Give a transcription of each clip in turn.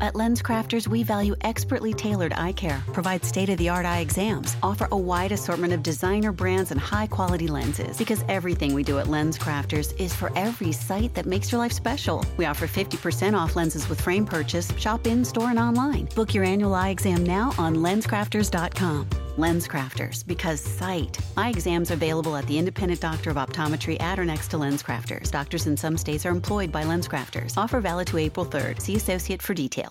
At LensCrafters, we value expertly tailored eye care, provide state of the art eye exams, offer a wide assortment of designer brands and high quality lenses. Because everything we do at LensCrafters is for every sight that makes your life special. We offer 50% off lenses with frame purchase, shop in store and online. Book your annual eye exam now on lenscrafters.com. LensCrafters, because sight. Eye exams available at the independent doctor of optometry at or next to LensCrafters. Doctors in some states are employed by LensCrafters. Offer valid to April 3rd. See associate for detail.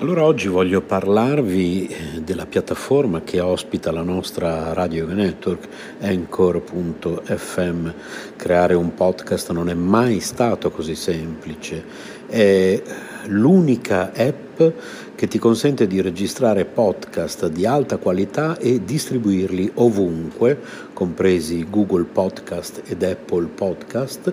Allora oggi voglio parlarvi della piattaforma che ospita la nostra radio network Anchor.fm. Creare un podcast non è mai stato così semplice. È l'unica app che ti consente di registrare podcast di alta qualità e distribuirli ovunque, compresi Google Podcast ed Apple Podcast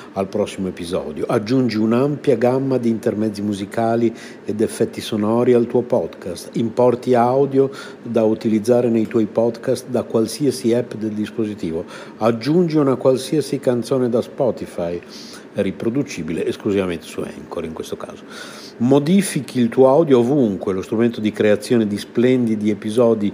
al prossimo episodio. Aggiungi un'ampia gamma di intermezzi musicali ed effetti sonori al tuo podcast. Importi audio da utilizzare nei tuoi podcast da qualsiasi app del dispositivo. Aggiungi una qualsiasi canzone da Spotify riproducibile esclusivamente su Anchor in questo caso. Modifichi il tuo audio ovunque, lo strumento di creazione di splendidi episodi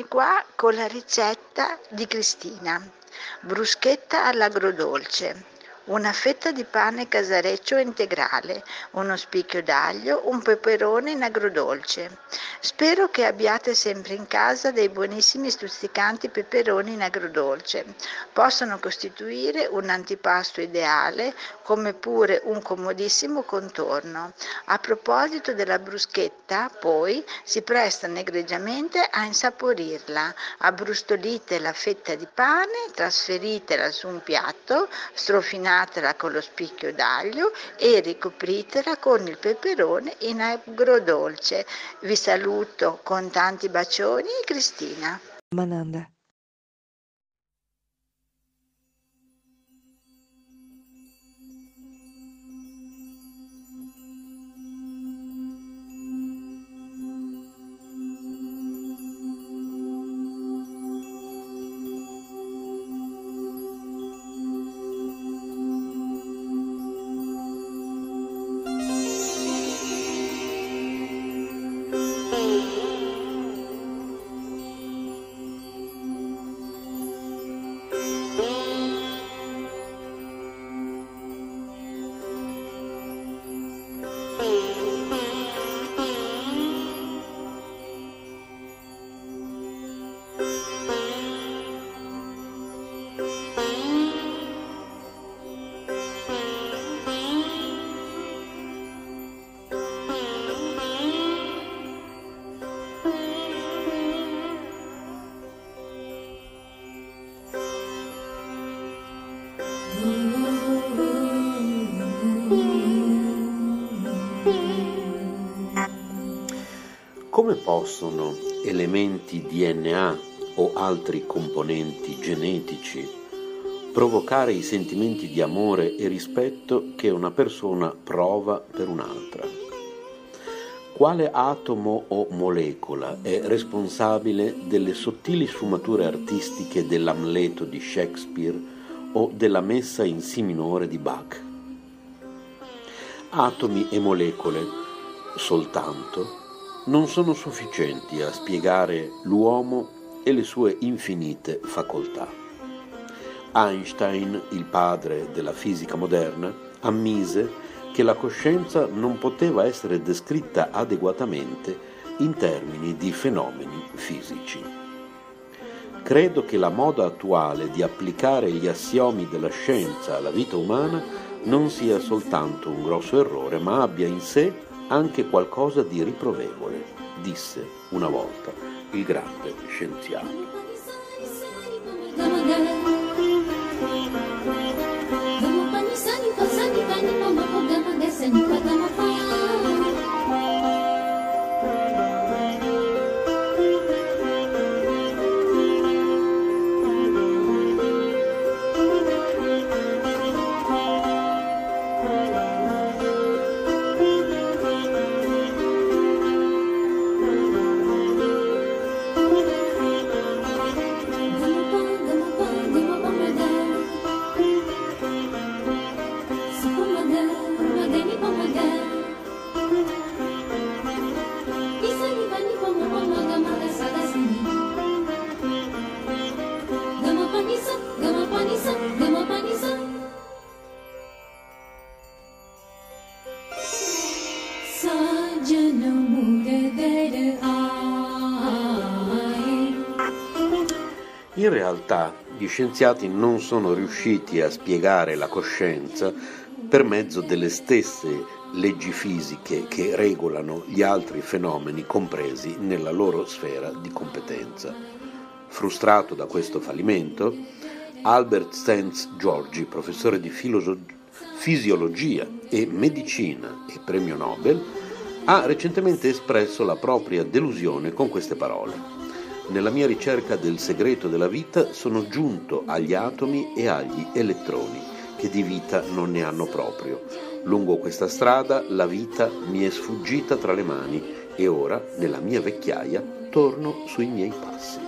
Eccomi qua con la ricetta di Cristina. Bruschetta all'agrodolce una fetta di pane casareccio integrale, uno spicchio d'aglio, un peperone in agrodolce. Spero che abbiate sempre in casa dei buonissimi stuzzicanti peperoni in agrodolce. Possono costituire un antipasto ideale come pure un comodissimo contorno. A proposito della bruschetta, poi si prestano egregiamente a insaporirla. Abbrustolite la fetta di pane, trasferitela su un piatto, strofinate Sfornatela con lo spicchio d'aglio e ricopritela con il peperone in agrodolce. Vi saluto con tanti bacioni, Cristina. Mananda. Come possono elementi DNA o altri componenti genetici provocare i sentimenti di amore e rispetto che una persona prova per un'altra? Quale atomo o molecola è responsabile delle sottili sfumature artistiche dell'Amleto di Shakespeare o della Messa in Si minore di Bach? Atomi e molecole soltanto non sono sufficienti a spiegare l'uomo e le sue infinite facoltà. Einstein, il padre della fisica moderna, ammise che la coscienza non poteva essere descritta adeguatamente in termini di fenomeni fisici. Credo che la moda attuale di applicare gli assiomi della scienza alla vita umana non sia soltanto un grosso errore, ma abbia in sé anche qualcosa di riprovevole, disse una volta il grande scienziato. Realtà gli scienziati non sono riusciti a spiegare la coscienza per mezzo delle stesse leggi fisiche che regolano gli altri fenomeni compresi nella loro sfera di competenza. Frustrato da questo fallimento, Albert Stenz Giorgi, professore di filoso- fisiologia e medicina e premio Nobel, ha recentemente espresso la propria delusione con queste parole. Nella mia ricerca del segreto della vita sono giunto agli atomi e agli elettroni, che di vita non ne hanno proprio. Lungo questa strada la vita mi è sfuggita tra le mani e ora, nella mia vecchiaia, torno sui miei passi.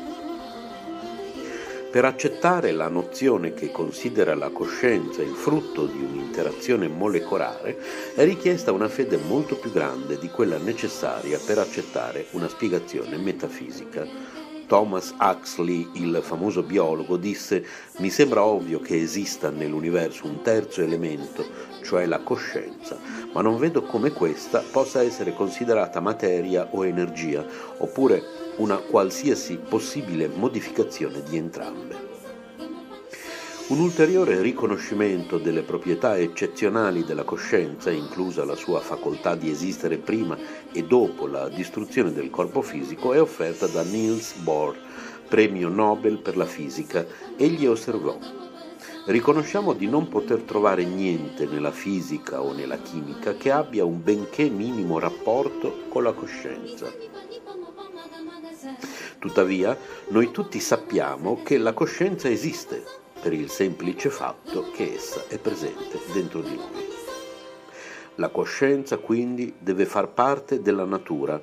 Per accettare la nozione che considera la coscienza il frutto di un'interazione molecolare è richiesta una fede molto più grande di quella necessaria per accettare una spiegazione metafisica Thomas Huxley, il famoso biologo, disse mi sembra ovvio che esista nell'universo un terzo elemento, cioè la coscienza, ma non vedo come questa possa essere considerata materia o energia, oppure una qualsiasi possibile modificazione di entrambe. Un ulteriore riconoscimento delle proprietà eccezionali della coscienza, inclusa la sua facoltà di esistere prima e dopo la distruzione del corpo fisico, è offerta da Niels Bohr, premio Nobel per la fisica. Egli osservò Riconosciamo di non poter trovare niente nella fisica o nella chimica che abbia un benché minimo rapporto con la coscienza. Tuttavia, noi tutti sappiamo che la coscienza esiste per il semplice fatto che essa è presente dentro di noi. La coscienza quindi deve far parte della natura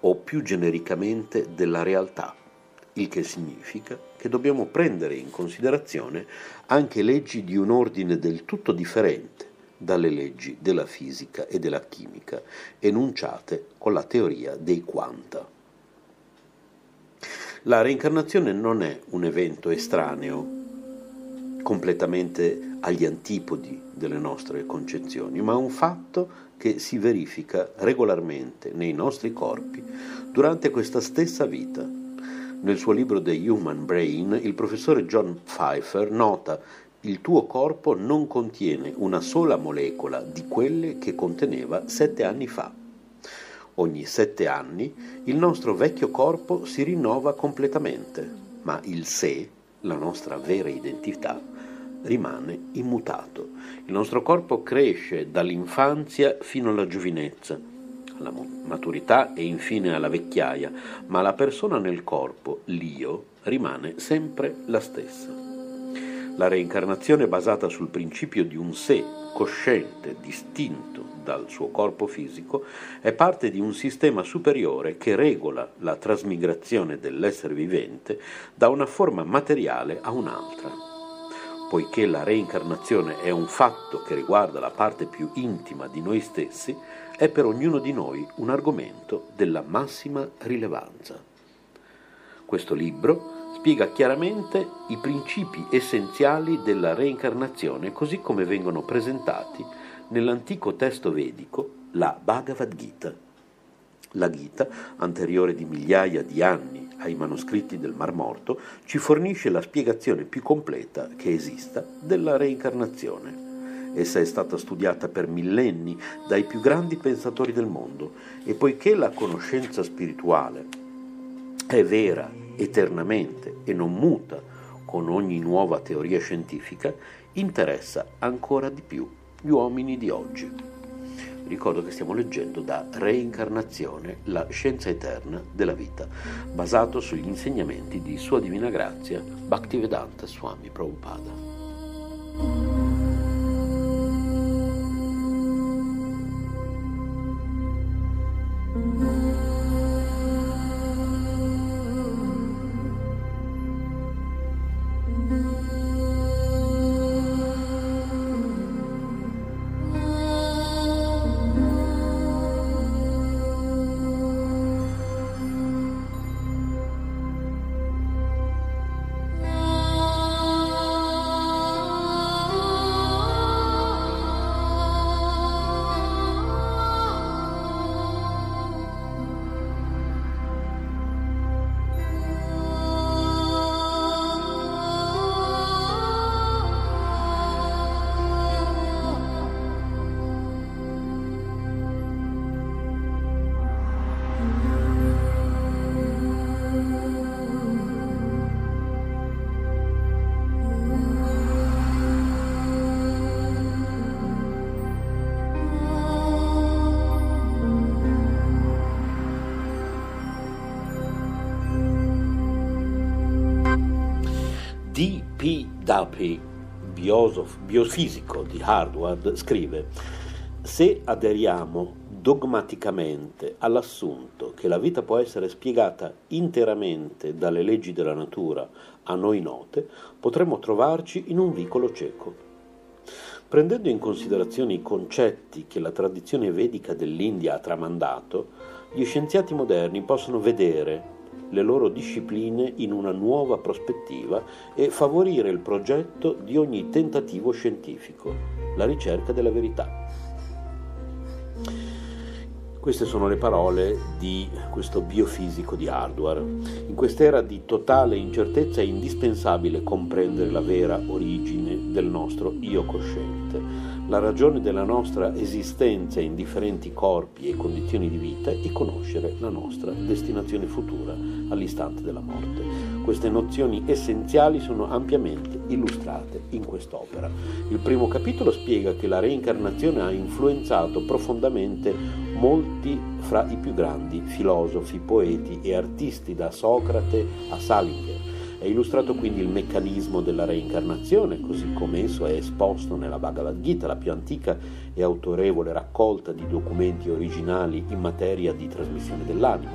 o più genericamente della realtà, il che significa che dobbiamo prendere in considerazione anche leggi di un ordine del tutto differente dalle leggi della fisica e della chimica enunciate con la teoria dei quanta. La reincarnazione non è un evento estraneo completamente agli antipodi delle nostre concezioni, ma un fatto che si verifica regolarmente nei nostri corpi durante questa stessa vita. Nel suo libro The Human Brain, il professore John Pfeiffer nota il tuo corpo non contiene una sola molecola di quelle che conteneva sette anni fa. Ogni sette anni il nostro vecchio corpo si rinnova completamente, ma il sé, la nostra vera identità, rimane immutato. Il nostro corpo cresce dall'infanzia fino alla giovinezza, alla maturità e infine alla vecchiaia, ma la persona nel corpo, l'io, rimane sempre la stessa. La reincarnazione basata sul principio di un sé cosciente, distinto dal suo corpo fisico, è parte di un sistema superiore che regola la trasmigrazione dell'essere vivente da una forma materiale a un'altra. Poiché la reincarnazione è un fatto che riguarda la parte più intima di noi stessi, è per ognuno di noi un argomento della massima rilevanza. Questo libro spiega chiaramente i principi essenziali della reincarnazione così come vengono presentati nell'antico testo vedico, la Bhagavad Gita. La Gita, anteriore di migliaia di anni ai manoscritti del Mar Morto, ci fornisce la spiegazione più completa che esista della reincarnazione. Essa è stata studiata per millenni dai più grandi pensatori del mondo e poiché la conoscenza spirituale è vera eternamente e non muta con ogni nuova teoria scientifica, interessa ancora di più gli uomini di oggi. Ricordo che stiamo leggendo da Reincarnazione, la scienza eterna della vita, basato sugli insegnamenti di Sua Divina Grazia Bhaktivedanta Swami Prabhupada. Biofisico di Harvard, scrive se aderiamo dogmaticamente all'assunto che la vita può essere spiegata interamente dalle leggi della natura a noi note, potremmo trovarci in un vicolo cieco. Prendendo in considerazione i concetti che la tradizione vedica dell'India ha tramandato, gli scienziati moderni possono vedere le loro discipline in una nuova prospettiva e favorire il progetto di ogni tentativo scientifico, la ricerca della verità. Queste sono le parole di questo biofisico di hardware. In quest'era di totale incertezza è indispensabile comprendere la vera origine del nostro io cosciente la ragione della nostra esistenza in differenti corpi e condizioni di vita e conoscere la nostra destinazione futura all'istante della morte. Queste nozioni essenziali sono ampiamente illustrate in quest'opera. Il primo capitolo spiega che la reincarnazione ha influenzato profondamente molti fra i più grandi filosofi, poeti e artisti, da Socrate a Salinger è illustrato quindi il meccanismo della reincarnazione, così come esso è esposto nella Bhagavad Gita, la più antica e autorevole raccolta di documenti originali in materia di trasmissione dell'anima.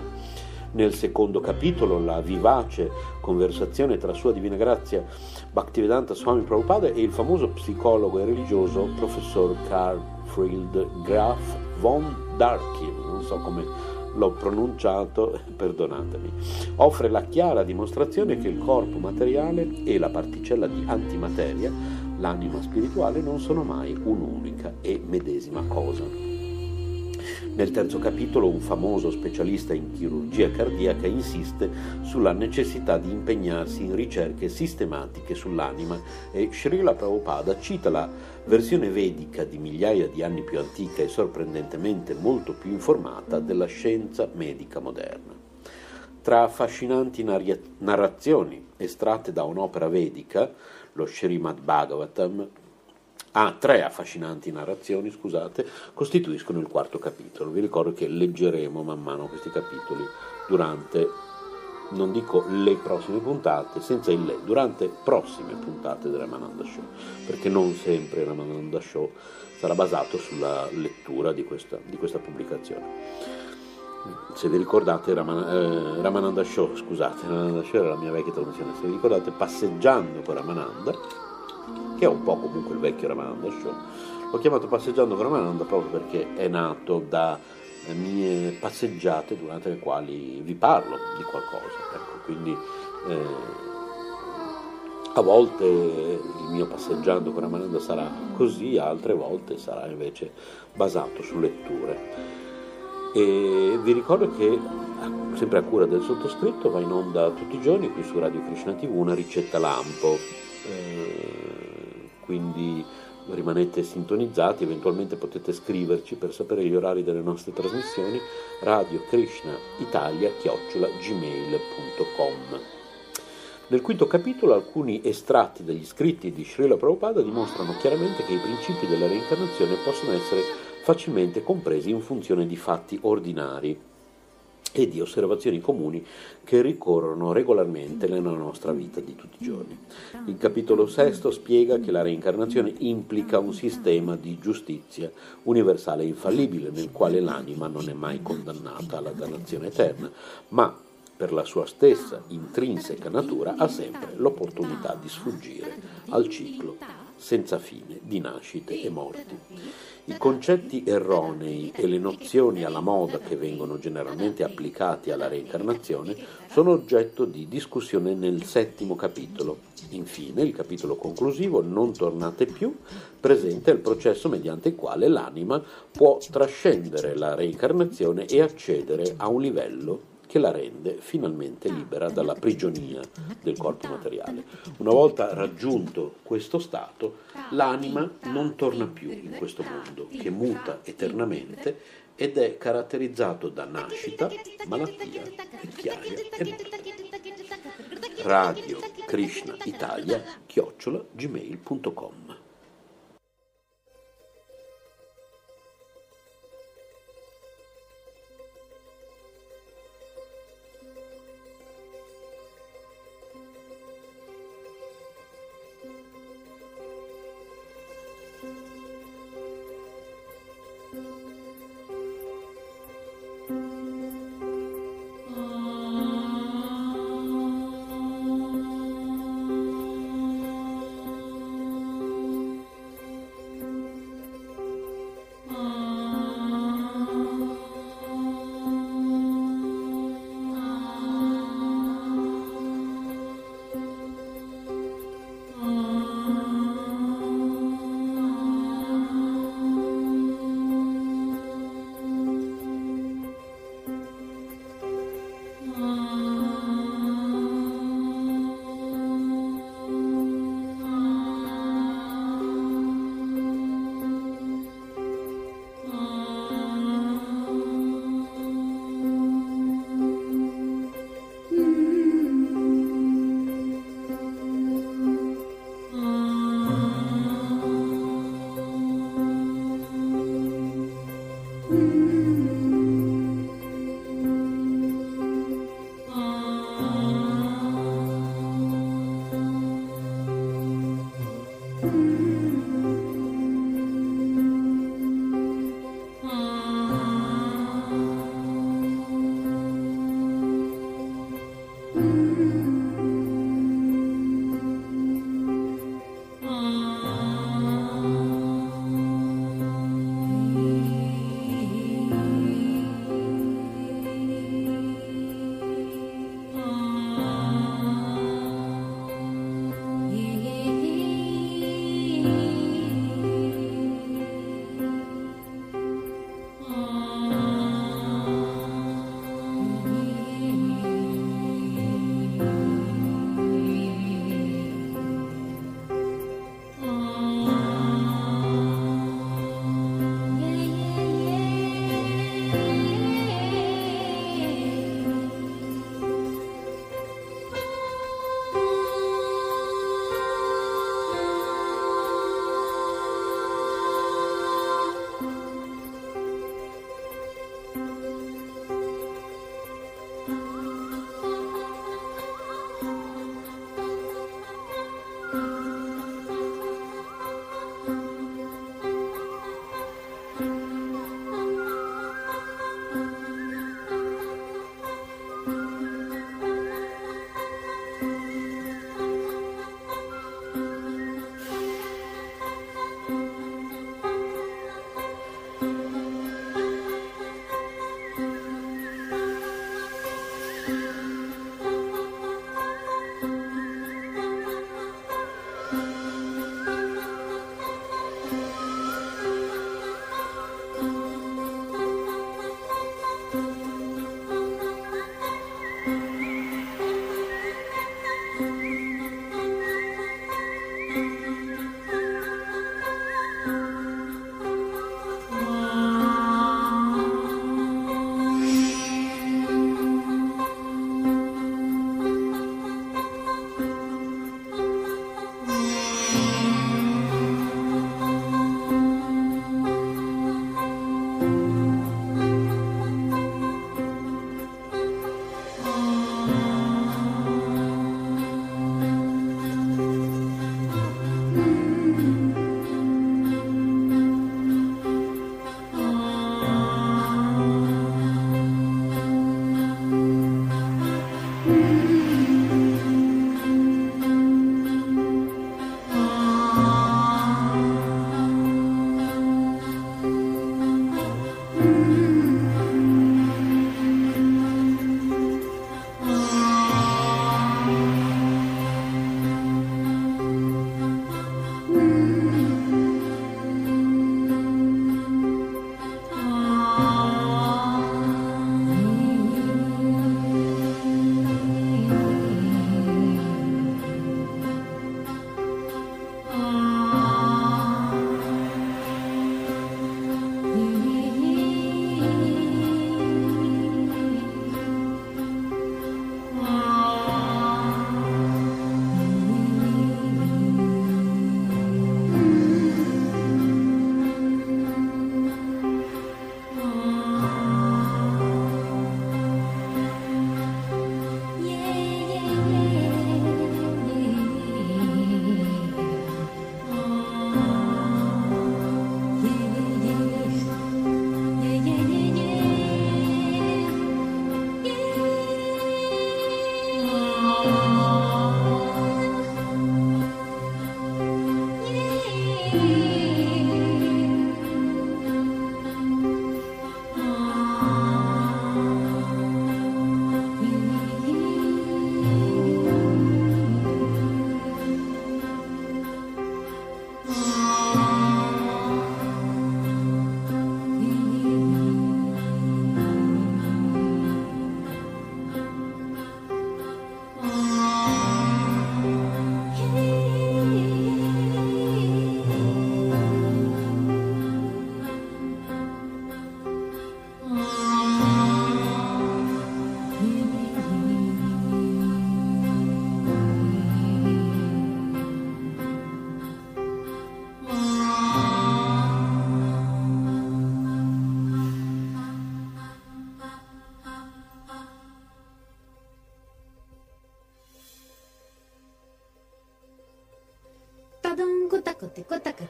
Nel secondo capitolo, la vivace conversazione tra Sua Divina Grazia Bhaktivedanta Swami Prabhupada e il famoso psicologo e religioso professor Karl Fried Graf von Darkin, non so come l'ho pronunciato, perdonatemi, offre la chiara dimostrazione che il corpo materiale e la particella di antimateria, l'anima spirituale, non sono mai un'unica e medesima cosa. Nel terzo capitolo un famoso specialista in chirurgia cardiaca insiste sulla necessità di impegnarsi in ricerche sistematiche sull'anima e Srila Prabhupada cita la versione vedica di migliaia di anni più antica e sorprendentemente molto più informata della scienza medica moderna. Tra affascinanti narrazioni estratte da un'opera vedica, lo Srimad Bhagavatam, ah, tre affascinanti narrazioni, scusate, costituiscono il quarto capitolo. Vi ricordo che leggeremo man mano questi capitoli durante, non dico le prossime puntate, senza il le, durante prossime puntate del Ramananda Show, perché non sempre il Ramananda Show sarà basato sulla lettura di questa, di questa pubblicazione se vi ricordate Raman, eh, Ramananda Show, scusate, Ramananda Show era la mia vecchia trasmissione, se vi ricordate Passeggiando con Ramananda, che è un po' comunque il vecchio Ramananda Show, l'ho chiamato Passeggiando con Ramananda proprio perché è nato da mie passeggiate durante le quali vi parlo di qualcosa, ecco, quindi eh, a volte il mio passeggiando con Ramananda sarà così, altre volte sarà invece basato su letture. E vi ricordo che, sempre a cura del sottoscritto, va in onda tutti i giorni qui su Radio Krishna TV una ricetta lampo. Eh, quindi rimanete sintonizzati, eventualmente potete scriverci per sapere gli orari delle nostre trasmissioni radio krishna italia gmail.com nel quinto capitolo alcuni estratti degli scritti di Srila Prabhupada dimostrano chiaramente che i principi della reincarnazione possono essere facilmente compresi in funzione di fatti ordinari e di osservazioni comuni che ricorrono regolarmente nella nostra vita di tutti i giorni. Il capitolo sesto spiega che la reincarnazione implica un sistema di giustizia universale e infallibile nel quale l'anima non è mai condannata alla dannazione eterna, ma per la sua stessa intrinseca natura ha sempre l'opportunità di sfuggire al ciclo senza fine di nascite e morti. I concetti erronei e le nozioni alla moda che vengono generalmente applicati alla reincarnazione sono oggetto di discussione nel settimo capitolo. Infine, il capitolo conclusivo, Non tornate più, presenta il processo mediante il quale l'anima può trascendere la reincarnazione e accedere a un livello che la rende finalmente libera dalla prigionia del corpo materiale. Una volta raggiunto questo stato, l'anima non torna più in questo mondo, che muta eternamente ed è caratterizzato da nascita, malattia, vecchiaia e morte. Radio Krishna Italia chiocciola gmail.com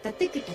Zacatecas.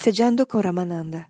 Passeggiando con Ramananda.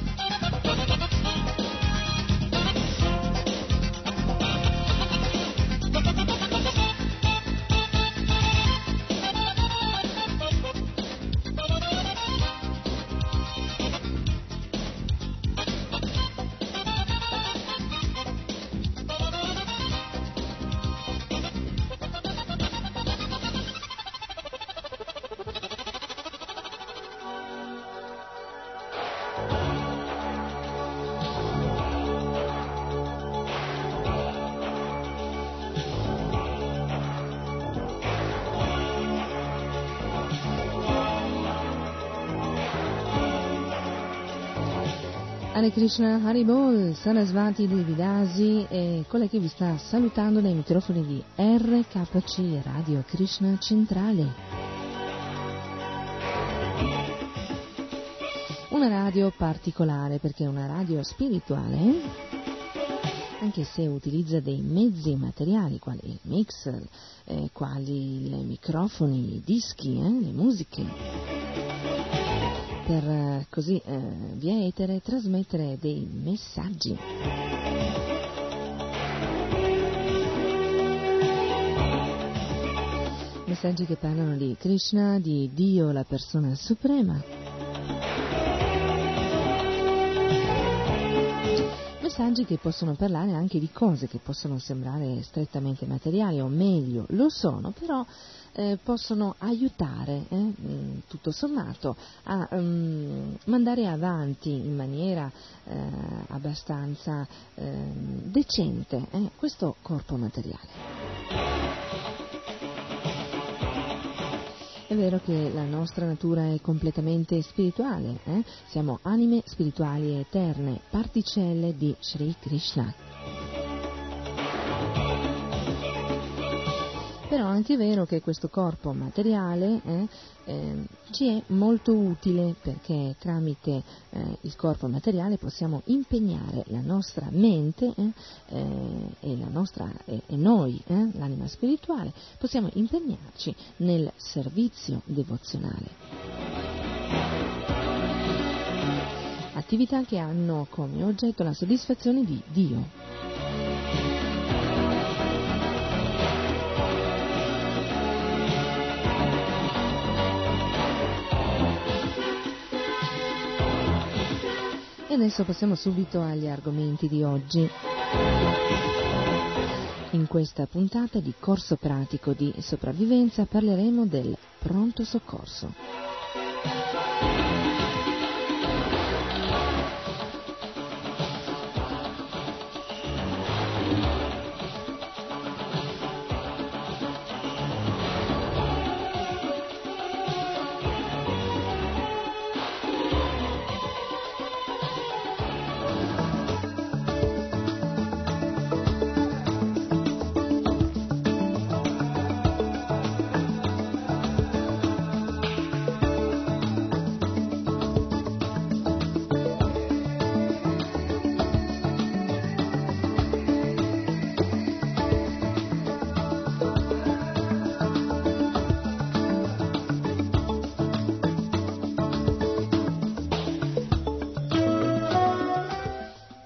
Krishna Haribol, Sarasvati Devidasi e quella che vi sta salutando dai microfoni di RKC Radio Krishna Centrale. Una radio particolare perché è una radio spirituale, anche se utilizza dei mezzi materiali quali il mixer, eh, quali i microfoni, i dischi, eh, le musiche per eh, così eh, via etere trasmettere dei messaggi. Messaggi che parlano di Krishna, di Dio, la persona suprema. Messaggi che possono parlare anche di cose che possono sembrare strettamente materiali o meglio lo sono, però eh, possono aiutare eh, mh, tutto sommato a mm, mandare avanti in maniera eh, abbastanza ehm, decente eh, questo corpo materiale. Vero che la nostra natura è completamente spirituale, eh? siamo anime spirituali eterne, particelle di Sri Krishna. Però è anche vero che questo corpo materiale eh, eh, ci è molto utile perché tramite eh, il corpo materiale possiamo impegnare la nostra mente eh, eh, e, la nostra, e noi, eh, l'anima spirituale, possiamo impegnarci nel servizio devozionale. Attività che hanno come oggetto la soddisfazione di Dio. E adesso passiamo subito agli argomenti di oggi. In questa puntata di corso pratico di sopravvivenza parleremo del pronto soccorso.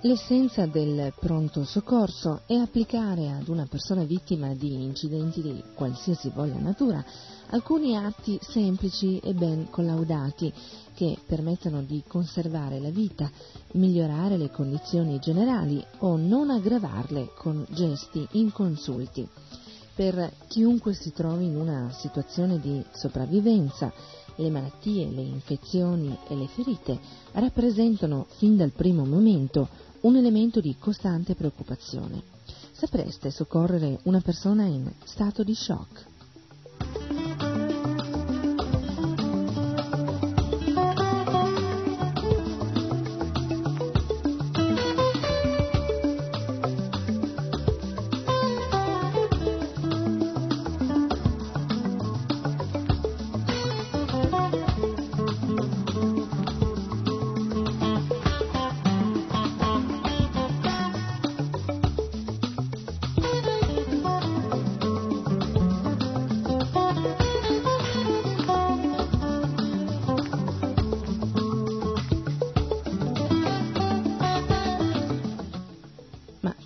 L'essenza del pronto soccorso è applicare ad una persona vittima di incidenti di qualsiasi voglia natura alcuni atti semplici e ben collaudati che permettono di conservare la vita, migliorare le condizioni generali o non aggravarle con gesti inconsulti. Per chiunque si trovi in una situazione di sopravvivenza, le malattie, le infezioni e le ferite rappresentano fin dal primo momento un elemento di costante preoccupazione. Sapreste soccorrere una persona in stato di shock?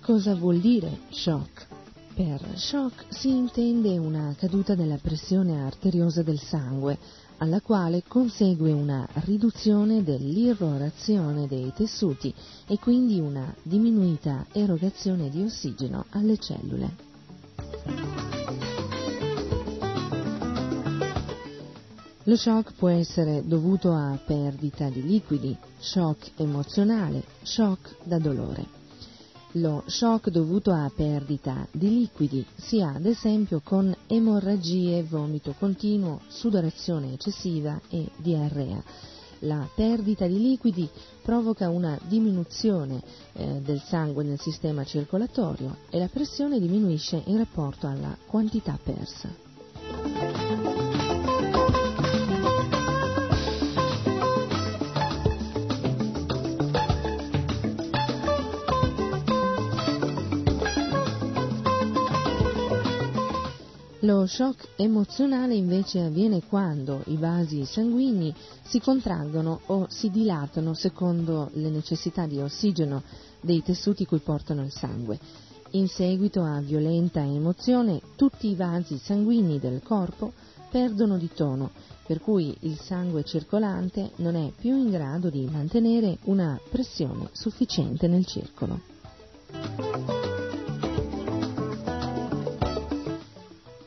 Cosa vuol dire shock? Per shock si intende una caduta della pressione arteriosa del sangue, alla quale consegue una riduzione dell'irrorazione dei tessuti e quindi una diminuita erogazione di ossigeno alle cellule. Lo shock può essere dovuto a perdita di liquidi, shock emozionale, shock da dolore. Lo shock dovuto a perdita di liquidi si ha ad esempio con emorragie, vomito continuo, sudorazione eccessiva e diarrea. La perdita di liquidi provoca una diminuzione eh, del sangue nel sistema circolatorio e la pressione diminuisce in rapporto alla quantità persa. Lo shock emozionale invece avviene quando i vasi sanguigni si contraggono o si dilatano secondo le necessità di ossigeno dei tessuti cui portano il sangue. In seguito a violenta emozione tutti i vasi sanguigni del corpo perdono di tono, per cui il sangue circolante non è più in grado di mantenere una pressione sufficiente nel circolo.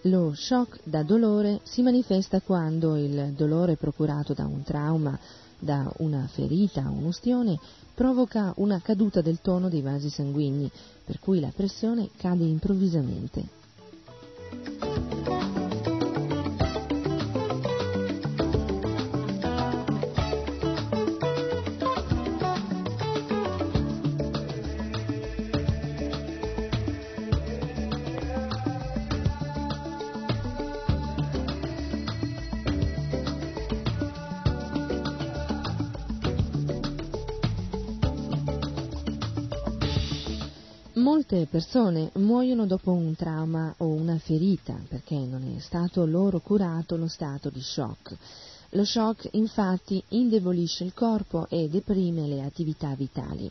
Lo shock da dolore si manifesta quando il dolore procurato da un trauma, da una ferita o un'ustione provoca una caduta del tono dei vasi sanguigni, per cui la pressione cade improvvisamente. Molte persone muoiono dopo un trauma o una ferita perché non è stato loro curato lo stato di shock. Lo shock infatti indebolisce il corpo e deprime le attività vitali.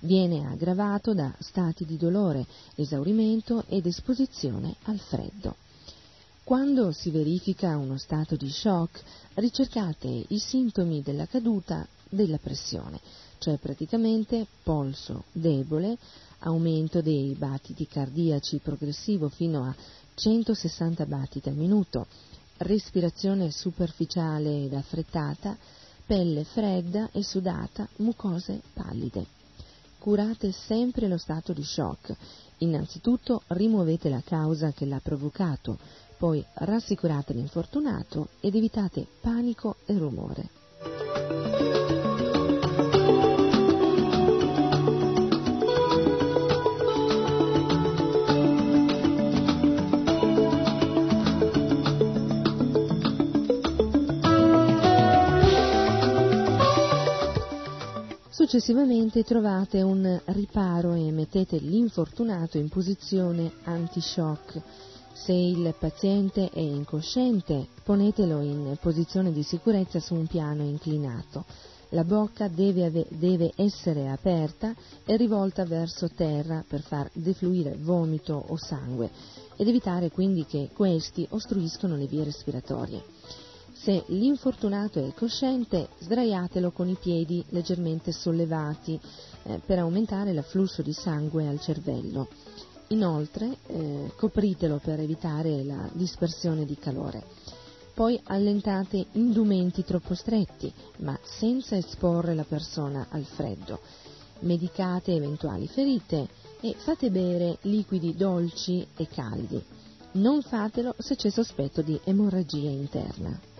Viene aggravato da stati di dolore, esaurimento ed esposizione al freddo. Quando si verifica uno stato di shock, ricercate i sintomi della caduta della pressione, cioè praticamente polso debole, aumento dei battiti cardiaci progressivo fino a 160 battiti al minuto, respirazione superficiale ed affrettata, pelle fredda e sudata, mucose pallide. Curate sempre lo stato di shock. Innanzitutto rimuovete la causa che l'ha provocato, poi rassicurate l'infortunato ed evitate panico e rumore. Successivamente trovate un riparo e mettete l'infortunato in posizione anti-shock. Se il paziente è incosciente, ponetelo in posizione di sicurezza su un piano inclinato. La bocca deve, ave- deve essere aperta e rivolta verso terra per far defluire vomito o sangue ed evitare quindi che questi ostruiscono le vie respiratorie. Se l'infortunato è cosciente, sdraiatelo con i piedi leggermente sollevati eh, per aumentare l'afflusso di sangue al cervello. Inoltre, eh, copritelo per evitare la dispersione di calore. Poi allentate indumenti troppo stretti, ma senza esporre la persona al freddo. Medicate eventuali ferite e fate bere liquidi dolci e caldi. Non fatelo se c'è sospetto di emorragia interna.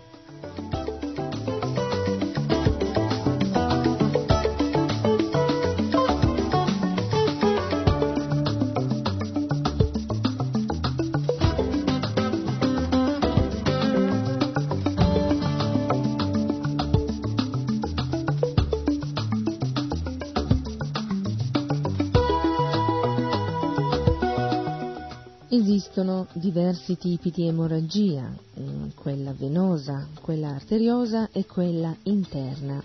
Esistono diversi tipi di emorragia, quella venosa, quella arteriosa e quella interna.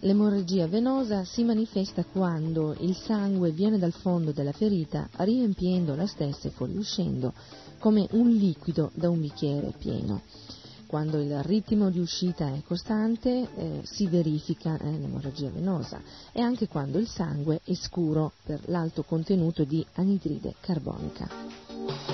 L'emorragia venosa si manifesta quando il sangue viene dal fondo della ferita riempiendo la stessa e fuoriuscendo come un liquido da un bicchiere pieno. Quando il ritmo di uscita è costante eh, si verifica eh, l'emorragia venosa e anche quando il sangue è scuro per l'alto contenuto di anidride carbonica.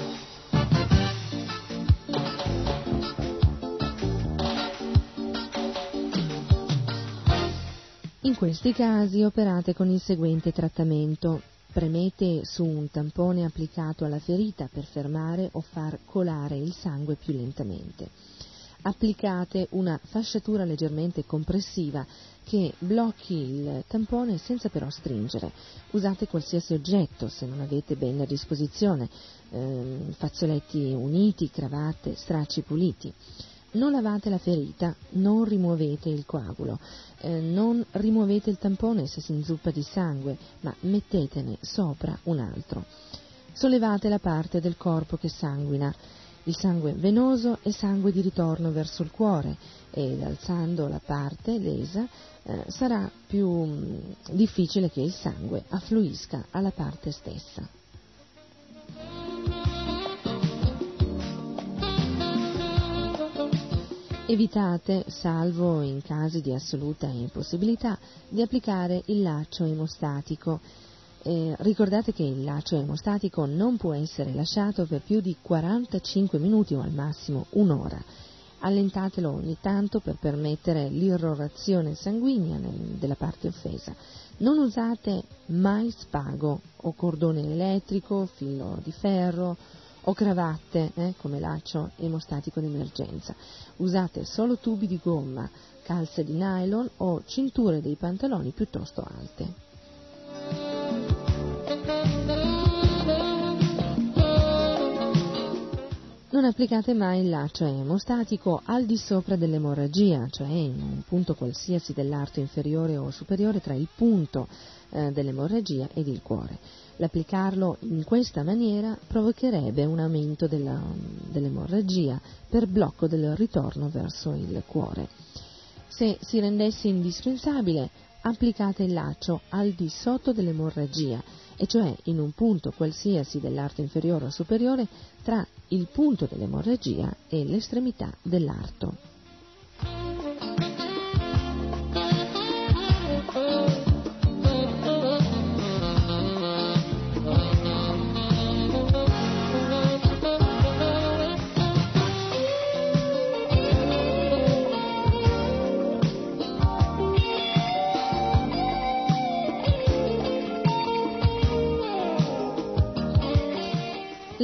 In questi casi operate con il seguente trattamento. Premete su un tampone applicato alla ferita per fermare o far colare il sangue più lentamente. Applicate una fasciatura leggermente compressiva che blocchi il tampone senza però stringere. Usate qualsiasi oggetto se non avete bene a disposizione, ehm, fazzoletti uniti, cravatte, stracci puliti. Non lavate la ferita, non rimuovete il coagulo, eh, non rimuovete il tampone se si inzuppa di sangue, ma mettetene sopra un altro. Sollevate la parte del corpo che sanguina, il sangue venoso e sangue di ritorno verso il cuore ed alzando la parte lesa eh, sarà più mh, difficile che il sangue affluisca alla parte stessa. Evitate, salvo in casi di assoluta impossibilità, di applicare il laccio emostatico. Eh, ricordate che il laccio emostatico non può essere lasciato per più di 45 minuti o al massimo un'ora. Allentatelo ogni tanto per permettere l'irrorazione sanguigna nel- della parte offesa. Non usate mai spago o cordone elettrico, filo di ferro o cravatte eh, come laccio emostatico d'emergenza. Usate solo tubi di gomma, calze di nylon o cinture dei pantaloni piuttosto alte. Non applicate mai il laccio emostatico al di sopra dell'emorragia, cioè in un punto qualsiasi dell'arto inferiore o superiore tra il punto eh, dell'emorragia ed il cuore. L'applicarlo in questa maniera provocherebbe un aumento della- dell'emorragia per blocco del ritorno verso il cuore. Se si rendesse indispensabile, applicate il laccio al di sotto dell'emorragia, e cioè in un punto qualsiasi dell'arto inferiore o superiore tra il punto dell'emorragia e l'estremità dell'arto.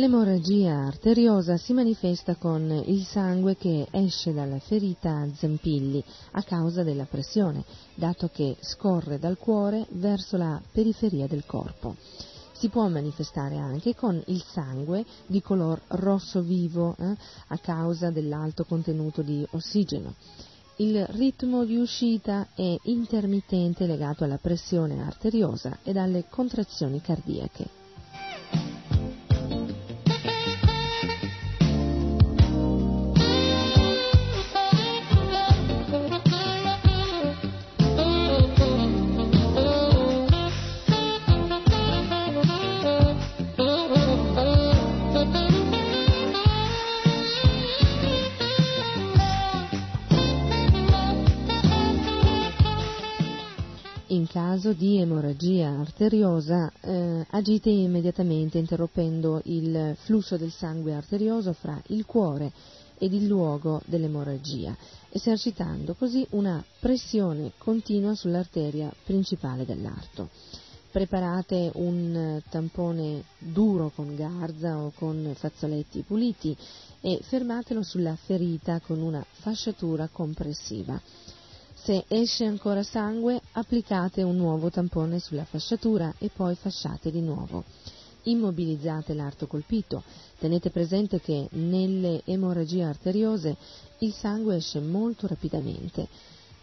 L'emorragia arteriosa si manifesta con il sangue che esce dalla ferita a zampilli a causa della pressione, dato che scorre dal cuore verso la periferia del corpo. Si può manifestare anche con il sangue di color rosso vivo eh, a causa dell'alto contenuto di ossigeno. Il ritmo di uscita è intermittente legato alla pressione arteriosa e alle contrazioni cardiache. In caso di emorragia arteriosa eh, agite immediatamente interrompendo il flusso del sangue arterioso fra il cuore ed il luogo dell'emorragia, esercitando così una pressione continua sull'arteria principale dell'arto. Preparate un eh, tampone duro con garza o con fazzoletti puliti e fermatelo sulla ferita con una fasciatura compressiva. Se esce ancora sangue, applicate un nuovo tampone sulla fasciatura e poi fasciate di nuovo. Immobilizzate l'arto colpito. Tenete presente che nelle emorragie arteriose il sangue esce molto rapidamente.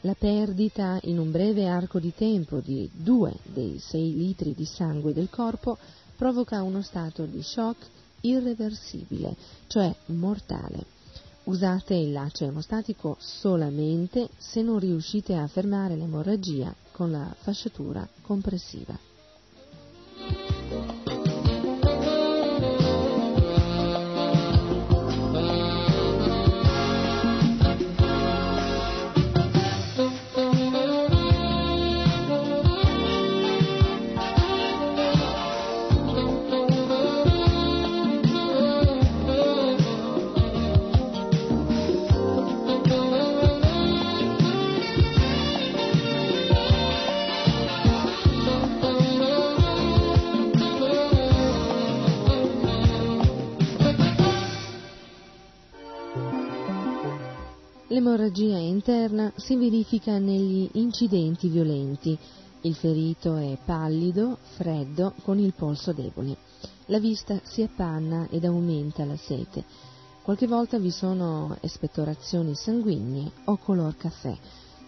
La perdita in un breve arco di tempo di 2 dei 6 litri di sangue del corpo provoca uno stato di shock irreversibile, cioè mortale. Usate il laccio emostatico solamente se non riuscite a fermare l'emorragia con la fasciatura compressiva. Interna si verifica negli incidenti violenti. Il ferito è pallido, freddo, con il polso debole. La vista si appanna ed aumenta la sete. Qualche volta vi sono espettorazioni sanguigne o color caffè.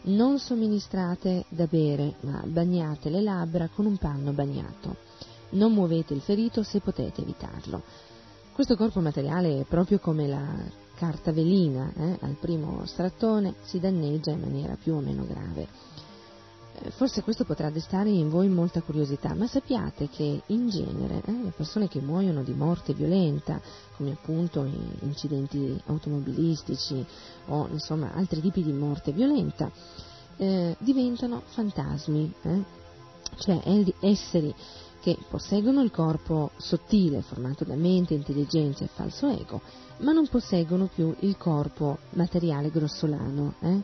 Non somministrate da bere, ma bagnate le labbra con un panno bagnato. Non muovete il ferito se potete evitarlo. Questo corpo materiale è proprio come la carta velina, eh? al primo strattone si danneggia in maniera più o meno grave. Eh, Forse questo potrà destare in voi molta curiosità, ma sappiate che in genere eh, le persone che muoiono di morte violenta, come appunto in incidenti automobilistici o insomma altri tipi di morte violenta, eh, diventano fantasmi, eh? cioè esseri che posseggono il corpo sottile formato da mente, intelligenza e falso ego, ma non posseggono più il corpo materiale grossolano. eh.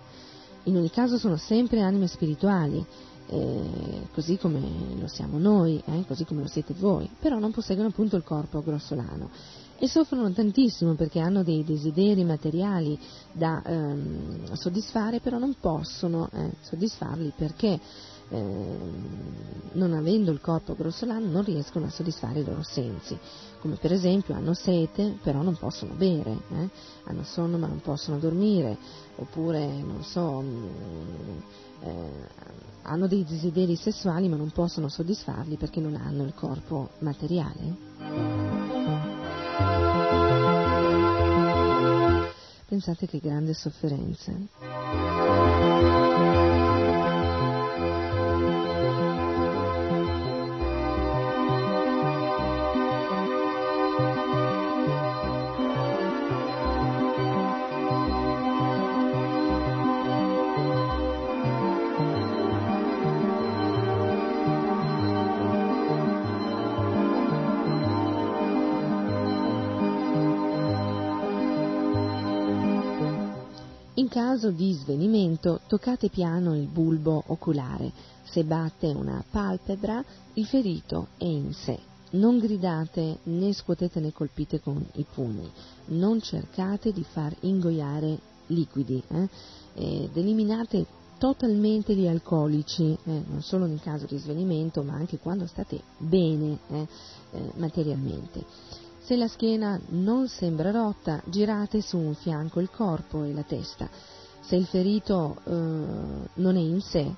In ogni caso sono sempre anime spirituali, eh, così come lo siamo noi, eh, così come lo siete voi, però non posseggono appunto il corpo grossolano e soffrono tantissimo perché hanno dei desideri materiali da ehm, soddisfare, però non possono eh, soddisfarli perché non avendo il corpo grossolano non riescono a soddisfare i loro sensi, come per esempio hanno sete però non possono bere, eh, hanno sonno ma non possono dormire, oppure non so, mm, eh, hanno dei desideri sessuali ma non possono soddisfarli perché non hanno il corpo materiale. Pensate che grande sofferenza. Caso di svenimento toccate piano il bulbo oculare. Se batte una palpebra, il ferito è in sé. Non gridate né scuotete né colpite con i pugni. Non cercate di far ingoiare liquidi. eh. Ed eliminate totalmente gli alcolici, eh, non solo nel caso di svenimento, ma anche quando state bene eh, eh, materialmente. Se la schiena non sembra rotta, girate su un fianco il corpo e la testa. Se il ferito eh, non è in sé,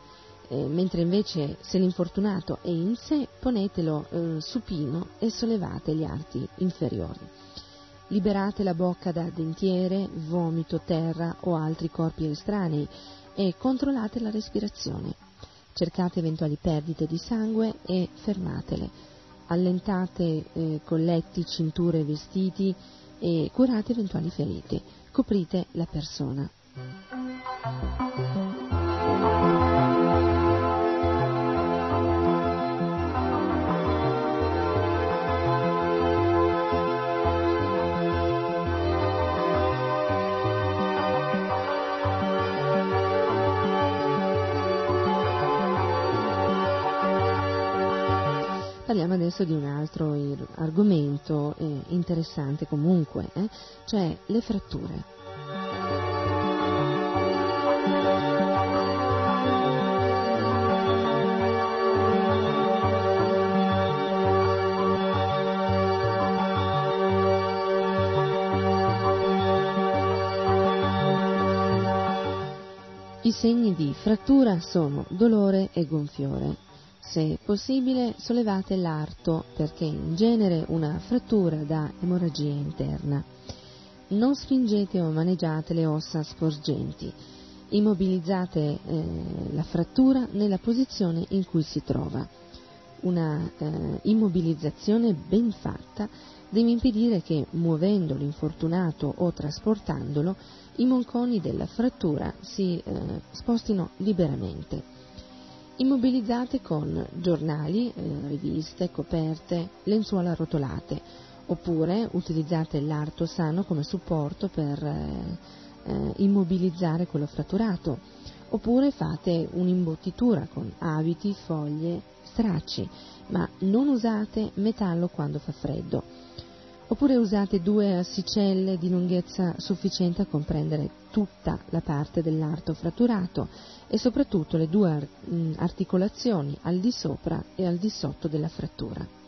eh, mentre invece se l'infortunato è in sé, ponetelo eh, supino e sollevate gli arti inferiori. Liberate la bocca da dentiere, vomito, terra o altri corpi estranei e controllate la respirazione. Cercate eventuali perdite di sangue e fermatele allentate eh, colletti, cinture vestiti e curate eventuali ferite. Coprite la persona. Parliamo adesso di un altro argomento eh, interessante comunque, eh, cioè le fratture. Frattura sono dolore e gonfiore. Se possibile, sollevate l'arto perché in genere una frattura dà emorragia interna. Non spingete o maneggiate le ossa sporgenti. Immobilizzate eh, la frattura nella posizione in cui si trova. Una eh, immobilizzazione ben fatta deve impedire che, muovendo l'infortunato o trasportandolo, i monconi della frattura si eh, spostino liberamente. Immobilizzate con giornali, eh, riviste, coperte, lenzuola arrotolate, oppure utilizzate l'arto sano come supporto per eh, eh, immobilizzare quello fratturato, oppure fate un'imbottitura con abiti, foglie, stracci, ma non usate metallo quando fa freddo. Oppure usate due assicelle di lunghezza sufficiente a comprendere tutta la parte dell'arto fratturato e soprattutto le due mh, articolazioni al di sopra e al di sotto della frattura.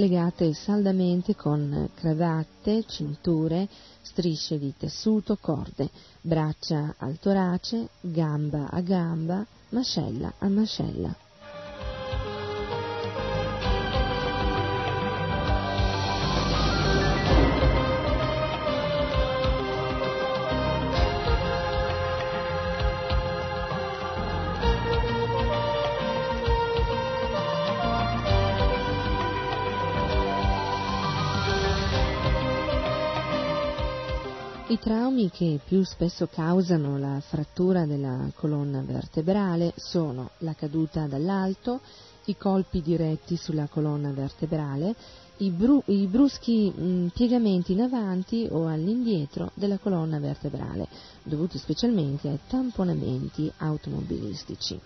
Legate saldamente con cravatte, cinture, strisce di tessuto, corde, braccia al torace, gamba a gamba, mascella a mascella. Che più spesso causano la frattura della colonna vertebrale sono la caduta dall'alto, i colpi diretti sulla colonna vertebrale, i, bru- i bruschi mh, piegamenti in avanti o all'indietro della colonna vertebrale, dovuti specialmente ai tamponamenti automobilistici.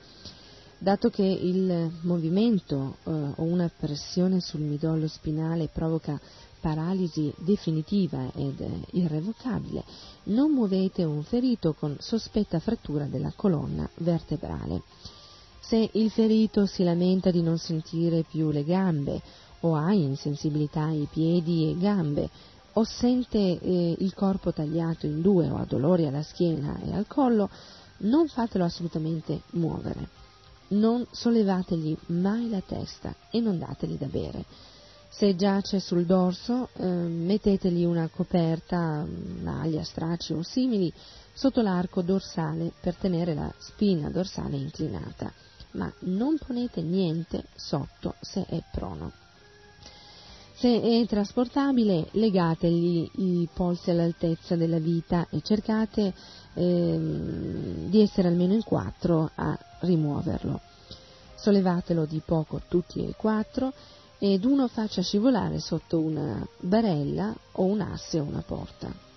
Dato che il movimento eh, o una pressione sul midollo spinale provoca paralisi definitiva ed irrevocabile, non muovete un ferito con sospetta frattura della colonna vertebrale. Se il ferito si lamenta di non sentire più le gambe o ha insensibilità ai piedi e gambe o sente eh, il corpo tagliato in due o ha dolori alla schiena e al collo, non fatelo assolutamente muovere. Non sollevategli mai la testa e non dategli da bere. Se giace sul dorso, eh, mettetegli una coperta, maglia, stracci o simili sotto l'arco dorsale per tenere la spina dorsale inclinata, ma non ponete niente sotto se è prono. Se è trasportabile, legategli i polsi all'altezza della vita e cercate ehm, di essere almeno in quattro a rimuoverlo. Sollevatelo di poco tutti e quattro ed uno faccia scivolare sotto una barella o un asse o una porta.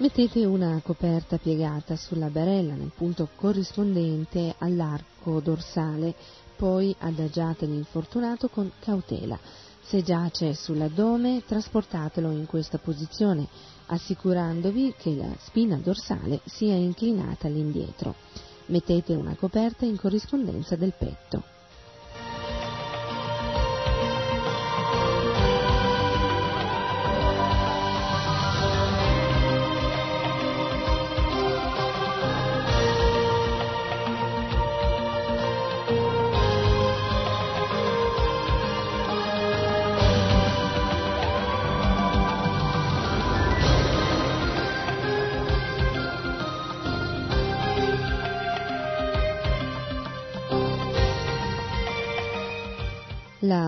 Mettete una coperta piegata sulla barella nel punto corrispondente all'arco dorsale, poi adagiate l'infortunato con cautela. Se giace sull'addome, trasportatelo in questa posizione, assicurandovi che la spina dorsale sia inclinata all'indietro. Mettete una coperta in corrispondenza del petto.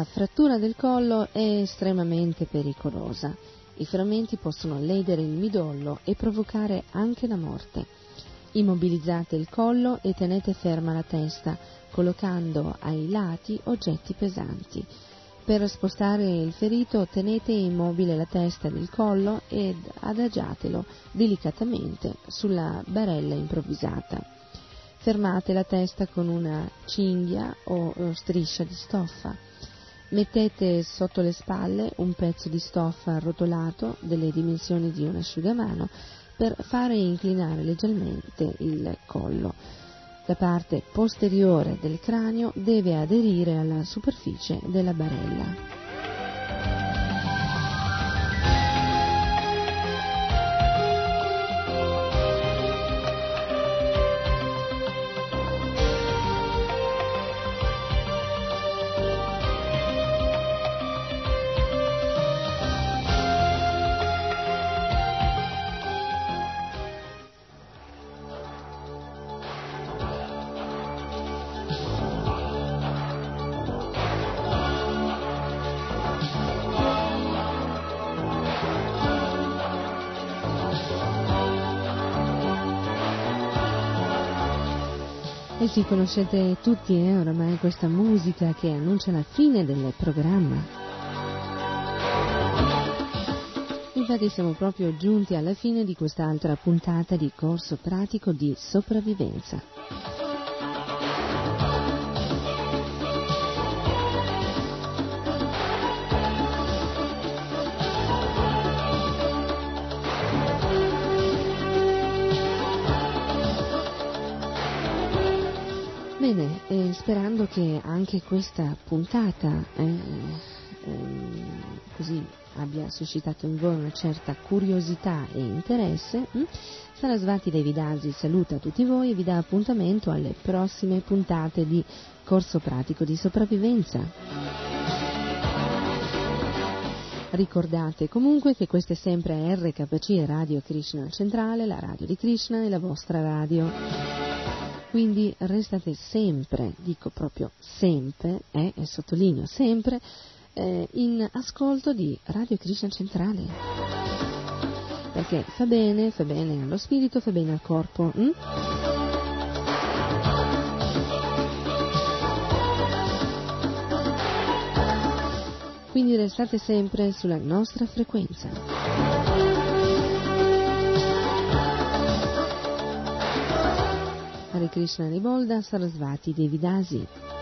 La frattura del collo è estremamente pericolosa. I frammenti possono ledere il midollo e provocare anche la morte. Immobilizzate il collo e tenete ferma la testa, collocando ai lati oggetti pesanti. Per spostare il ferito tenete immobile la testa ed il collo ed adagiatelo delicatamente sulla barella improvvisata. Fermate la testa con una cinghia o striscia di stoffa. Mettete sotto le spalle un pezzo di stoffa arrotolato delle dimensioni di un asciugamano per fare inclinare leggermente il collo. La parte posteriore del cranio deve aderire alla superficie della barella. Sì, conoscete tutti eh, oramai questa musica che annuncia la fine del programma. Infatti siamo proprio giunti alla fine di quest'altra puntata di corso pratico di sopravvivenza. Sperando che anche questa puntata eh, ehm, così abbia suscitato in voi una certa curiosità e interesse? Sarasvati Devi Dasi saluta tutti voi e vi dà appuntamento alle prossime puntate di Corso Pratico di Sopravvivenza. Ricordate comunque che questa è sempre RKC Radio Krishna Centrale, la radio di Krishna e la vostra radio. Quindi restate sempre, dico proprio sempre, eh, e sottolineo sempre, eh, in ascolto di Radio Krishna Centrale. Perché fa bene, fa bene allo spirito, fa bene al corpo. hm? Quindi restate sempre sulla nostra frequenza. Hare Krishna Ribolda Sarasvati Devidasi.